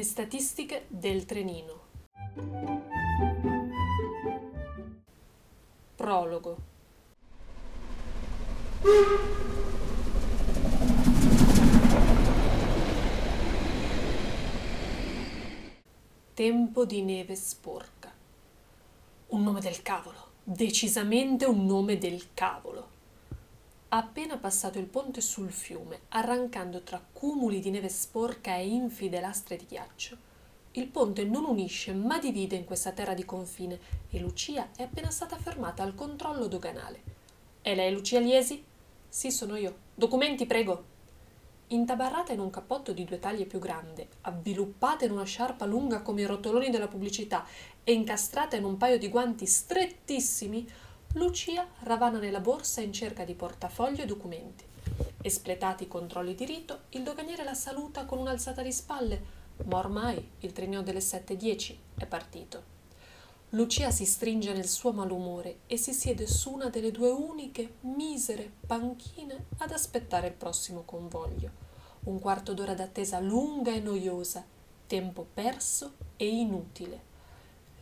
Le statistiche del trenino. Prologo. Tempo di neve sporca. Un nome del cavolo, decisamente un nome del cavolo. Appena passato il ponte sul fiume, arrancando tra cumuli di neve sporca e infide lastre di ghiaccio. Il ponte non unisce ma divide in questa terra di confine e Lucia è appena stata fermata al controllo doganale. È lei Lucia Liesi? Sì, sono io. Documenti, prego intabarrata in un cappotto di due taglie più grande, avviluppata in una sciarpa lunga come i rotoloni della pubblicità e incastrata in un paio di guanti strettissimi, Lucia ravana nella borsa in cerca di portafoglio e documenti. Espletati i controlli di rito, il doganiere la saluta con un'alzata di spalle, ma ormai il trenino delle 7.10 è partito. Lucia si stringe nel suo malumore e si siede su una delle due uniche, misere panchine ad aspettare il prossimo convoglio. Un quarto d'ora d'attesa lunga e noiosa, tempo perso e inutile.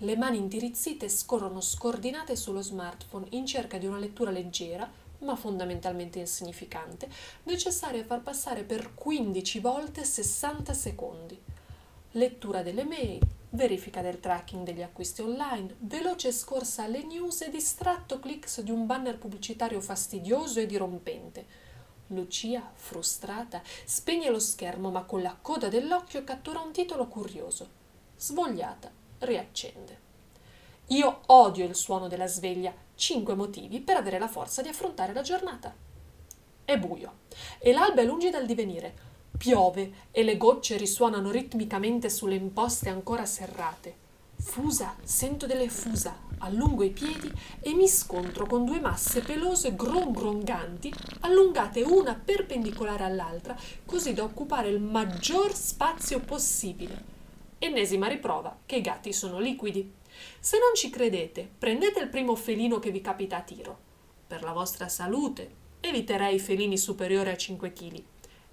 Le mani intirizzite scorrono scordinate sullo smartphone in cerca di una lettura leggera, ma fondamentalmente insignificante, necessaria a far passare per 15 volte 60 secondi. Lettura delle mail, verifica del tracking degli acquisti online, veloce scorsa alle news e distratto clicks di un banner pubblicitario fastidioso e dirompente. Lucia, frustrata, spegne lo schermo ma con la coda dell'occhio cattura un titolo curioso. Svogliata, riaccende. Io odio il suono della sveglia. Cinque motivi per avere la forza di affrontare la giornata. È buio e l'alba è lungi dal divenire. Piove e le gocce risuonano ritmicamente sulle imposte ancora serrate. Fusa, sento delle fusa, allungo i piedi e mi scontro con due masse pelose grongronganti, allungate una perpendicolare all'altra, così da occupare il maggior spazio possibile. Ennesima riprova che i gatti sono liquidi. Se non ci credete, prendete il primo felino che vi capita a tiro. Per la vostra salute, eviterei i felini superiori a 5 kg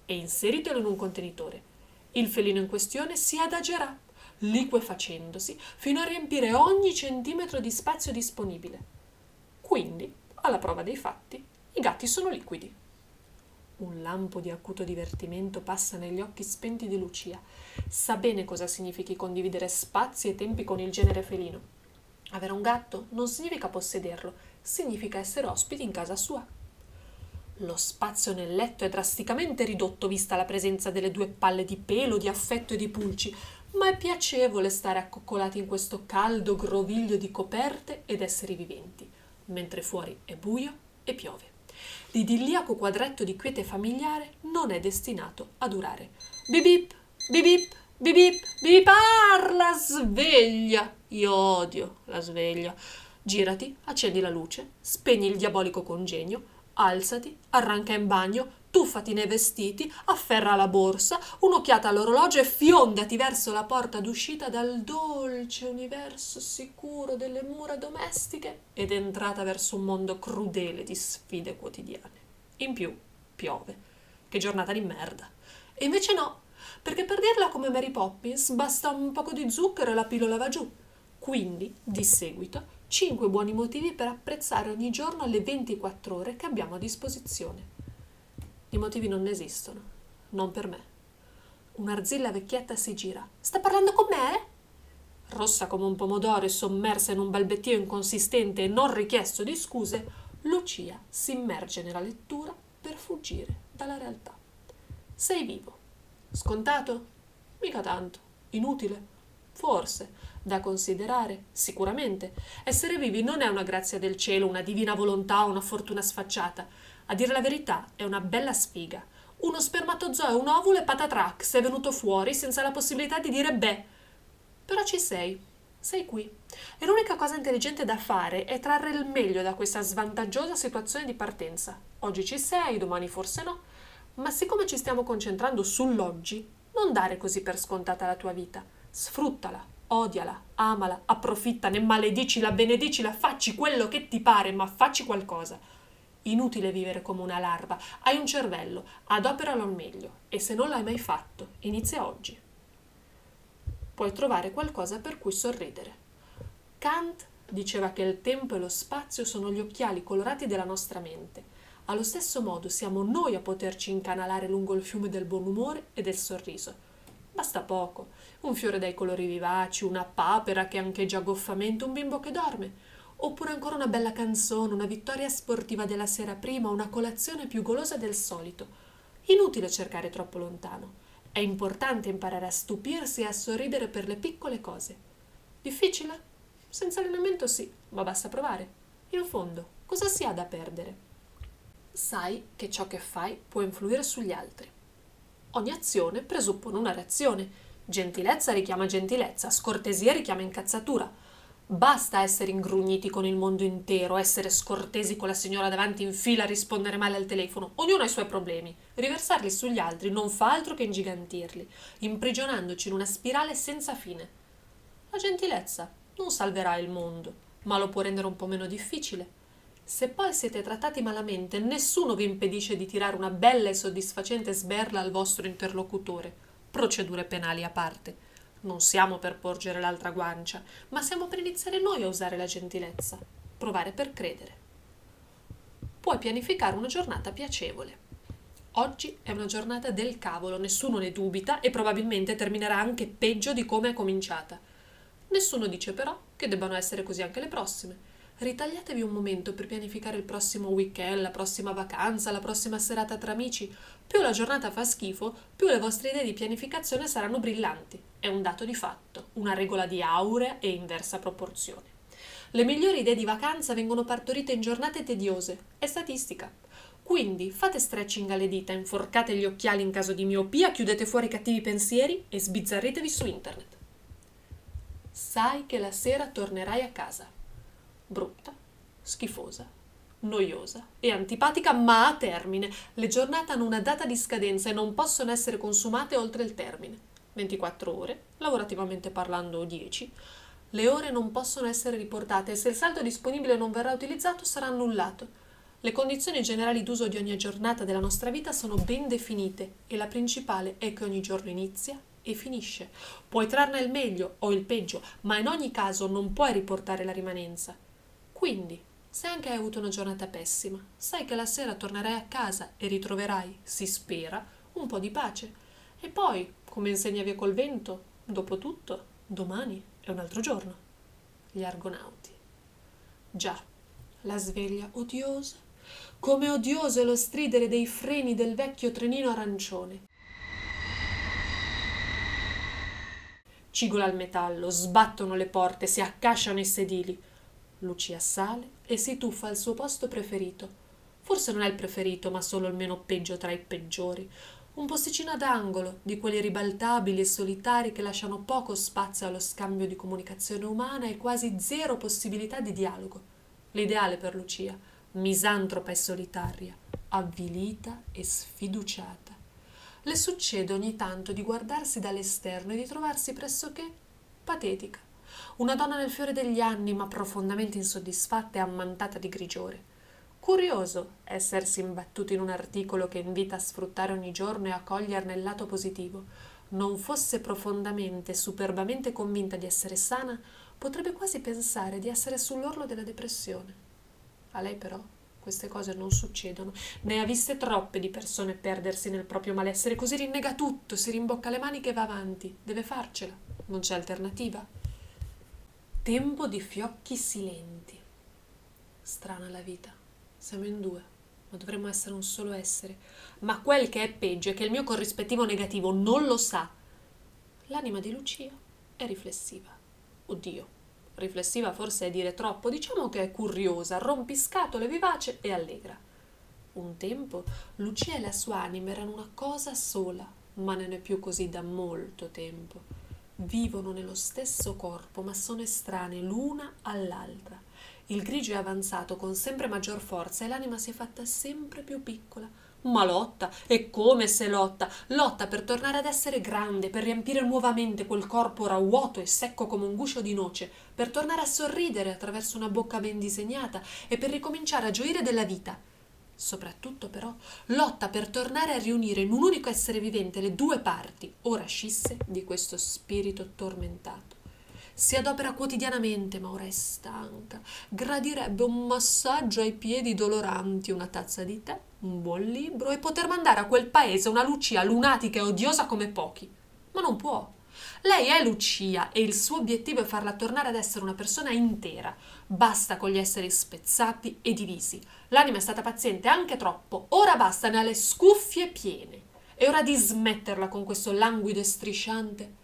e inseritelo in un contenitore. Il felino in questione si adagerà, liquefacendosi, fino a riempire ogni centimetro di spazio disponibile. Quindi, alla prova dei fatti, i gatti sono liquidi. Un lampo di acuto divertimento passa negli occhi spenti di Lucia. Sa bene cosa significhi condividere spazi e tempi con il genere felino. Avere un gatto non significa possederlo, significa essere ospiti in casa sua. Lo spazio nel letto è drasticamente ridotto vista la presenza delle due palle di pelo, di affetto e di pulci, ma è piacevole stare accoccolati in questo caldo groviglio di coperte ed esseri viventi, mentre fuori è buio e piove. L'idilliaco quadretto di quiete familiare non è destinato a durare. Bibip, bibip, bibip, bibip, parla, sveglia! Io odio la sveglia. Girati, accendi la luce, spegni il diabolico congegno, alzati, arranca in bagno, tuffati nei vestiti, afferra la borsa, un'occhiata all'orologio e fiondati verso la porta d'uscita dal dolce universo sicuro delle mura domestiche ed entrata verso un mondo crudele di sfide quotidiane. In più, piove. Che giornata di merda. E invece no, perché per dirla come Mary Poppins basta un poco di zucchero e la pillola va giù. Quindi, di seguito, 5 buoni motivi per apprezzare ogni giorno le 24 ore che abbiamo a disposizione. I motivi non esistono, non per me. Un'arzilla vecchietta si gira. Sta parlando con me? Rossa come un pomodoro e sommersa in un balbettio inconsistente e non richiesto di scuse, Lucia si immerge nella lettura per fuggire dalla realtà. Sei vivo. Scontato? Mica tanto. Inutile? Forse, da considerare, sicuramente. Essere vivi non è una grazia del cielo, una divina volontà o una fortuna sfacciata. A dire la verità, è una bella sfiga. Uno spermatozoo e un ovulo e patatrac, sei venuto fuori senza la possibilità di dire beh. Però ci sei. Sei qui. E l'unica cosa intelligente da fare è trarre il meglio da questa svantaggiosa situazione di partenza. Oggi ci sei, domani forse no. Ma siccome ci stiamo concentrando sull'oggi, non dare così per scontata la tua vita Sfruttala, odiala, amala, approfittane, maledicila, benedicila, facci quello che ti pare, ma facci qualcosa. Inutile vivere come una larva, hai un cervello, adoperalo al meglio e se non l'hai mai fatto, inizia oggi. puoi trovare qualcosa per cui sorridere. Kant diceva che il tempo e lo spazio sono gli occhiali colorati della nostra mente. Allo stesso modo siamo noi a poterci incanalare lungo il fiume del buon umore e del sorriso. Basta poco, un fiore dai colori vivaci, una papera che ancheggia goffamente, un bimbo che dorme, oppure ancora una bella canzone, una vittoria sportiva della sera prima, una colazione più golosa del solito. Inutile cercare troppo lontano. È importante imparare a stupirsi e a sorridere per le piccole cose. Difficile? Senza allenamento sì, ma basta provare. In fondo, cosa si ha da perdere? Sai che ciò che fai può influire sugli altri. Ogni azione presuppone una reazione. Gentilezza richiama gentilezza, scortesia richiama incazzatura. Basta essere ingrugniti con il mondo intero, essere scortesi con la signora davanti in fila, rispondere male al telefono. Ognuno ha i suoi problemi. Riversarli sugli altri non fa altro che ingigantirli, imprigionandoci in una spirale senza fine. La gentilezza non salverà il mondo, ma lo può rendere un po' meno difficile. Se poi siete trattati malamente, nessuno vi impedisce di tirare una bella e soddisfacente sberla al vostro interlocutore. Procedure penali a parte. Non siamo per porgere l'altra guancia, ma siamo per iniziare noi a usare la gentilezza. Provare per credere. Puoi pianificare una giornata piacevole. Oggi è una giornata del cavolo, nessuno ne dubita e probabilmente terminerà anche peggio di come è cominciata. Nessuno dice però che debbano essere così anche le prossime Ritagliatevi un momento per pianificare il prossimo weekend, la prossima vacanza, la prossima serata tra amici. Più la giornata fa schifo, più le vostre idee di pianificazione saranno brillanti. È un dato di fatto, una regola di aurea e inversa proporzione. Le migliori idee di vacanza vengono partorite in giornate tediose. È statistica. Quindi fate stretching alle dita, inforcate gli occhiali in caso di miopia, chiudete fuori i cattivi pensieri e sbizzarritevi su internet. Sai che la sera tornerai a casa brutta, schifosa, noiosa e antipatica, ma a termine. Le giornate hanno una data di scadenza e non possono essere consumate oltre il termine. 24 ore, lavorativamente parlando 10. Le ore non possono essere riportate e se il saldo disponibile non verrà utilizzato sarà annullato. Le condizioni generali d'uso di ogni giornata della nostra vita sono ben definite e la principale è che ogni giorno inizia e finisce. Puoi trarne il meglio o il peggio, ma in ogni caso non puoi riportare la rimanenza. Quindi, se anche hai avuto una giornata pessima, sai che la sera tornerai a casa e ritroverai, si spera, un po' di pace. E poi, come insegna via col vento, dopo tutto, domani è un altro giorno. Gli argonauti. Già, la sveglia odiosa, come odioso è lo stridere dei freni del vecchio trenino arancione. Cigola il metallo, sbattono le porte, si accasciano i sedili. Lucia sale e si tuffa al suo posto preferito. Forse non è il preferito, ma solo il meno peggio tra i peggiori. Un posticino ad angolo, di quelli ribaltabili e solitari che lasciano poco spazio allo scambio di comunicazione umana e quasi zero possibilità di dialogo. L'ideale per Lucia, misantropa e solitaria, avvilita e sfiduciata. Le succede ogni tanto di guardarsi dall'esterno e di trovarsi pressoché patetica una donna nel fiore degli anni, ma profondamente insoddisfatta e ammantata di grigiore. Curioso essersi imbattuto in un articolo che invita a sfruttare ogni giorno e a coglierne il lato positivo. Non fosse profondamente, superbamente convinta di essere sana, potrebbe quasi pensare di essere sull'orlo della depressione. A lei però queste cose non succedono. Ne ha viste troppe di persone perdersi nel proprio malessere, così rinnega tutto, si rimbocca le maniche e va avanti. Deve farcela. Non c'è alternativa. Tempo di fiocchi silenti. Strana la vita. Siamo in due, ma dovremmo essere un solo essere. Ma quel che è peggio è che il mio corrispettivo negativo non lo sa. L'anima di Lucia è riflessiva. Oddio, riflessiva forse è dire troppo, diciamo che è curiosa, rompiscatole, vivace e allegra. Un tempo Lucia e la sua anima erano una cosa sola, ma non è più così da molto tempo vivono nello stesso corpo, ma sono estranee l'una all'altra. Il grigio è avanzato con sempre maggior forza e l'anima si è fatta sempre più piccola. Ma lotta, e come se lotta, lotta per tornare ad essere grande, per riempire nuovamente quel corpo ora vuoto e secco come un guscio di noce, per tornare a sorridere attraverso una bocca ben disegnata e per ricominciare a gioire della vita. Soprattutto però lotta per tornare a riunire in un unico essere vivente le due parti, ora scisse, di questo spirito tormentato. Si adopera quotidianamente, ma ora è stanca. Gradirebbe un massaggio ai piedi doloranti, una tazza di tè, un buon libro e poter mandare a quel paese una Lucia lunatica e odiosa come pochi. Ma non può. Lei è Lucia e il suo obiettivo è farla tornare ad essere una persona intera. Basta con gli esseri spezzati e divisi. L'anima è stata paziente anche troppo, ora basta, ne ha le scuffie piene. È ora di smetterla con questo languido e strisciante,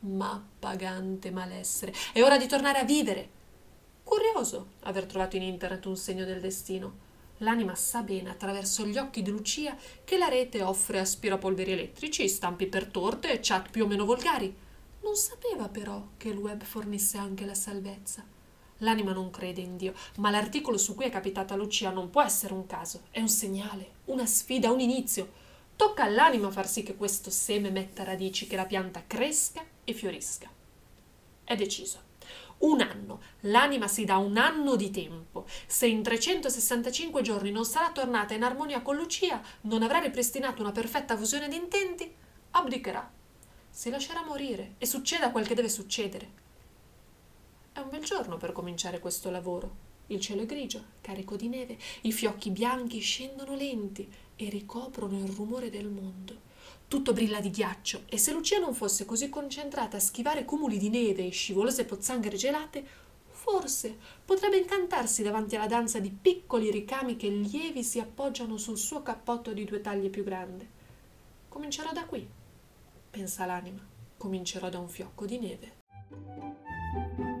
ma appagante malessere. È ora di tornare a vivere. Curioso aver trovato in internet un segno del destino. L'anima sa bene attraverso gli occhi di Lucia che la rete offre aspirapolveri elettrici, stampi per torte e chat più o meno volgari. Non sapeva però che il web fornisse anche la salvezza. L'anima non crede in Dio, ma l'articolo su cui è capitata Lucia non può essere un caso, è un segnale, una sfida, un inizio. Tocca all'anima far sì che questo seme metta radici, che la pianta cresca e fiorisca. È deciso. Un anno. L'anima si dà un anno di tempo. Se in 365 giorni non sarà tornata in armonia con Lucia, non avrà ripristinato una perfetta fusione di intenti, abdicherà. Si lascerà morire e succeda quel che deve succedere. È un bel giorno per cominciare questo lavoro. Il cielo è grigio, carico di neve, i fiocchi bianchi scendono lenti e ricoprono il rumore del mondo. Tutto brilla di ghiaccio e se Lucia non fosse così concentrata a schivare cumuli di neve e scivolose pozzanghere gelate, forse potrebbe incantarsi davanti alla danza di piccoli ricami che lievi si appoggiano sul suo cappotto di due taglie più grande. Comincerò da qui, pensa l'anima, comincerò da un fiocco di neve.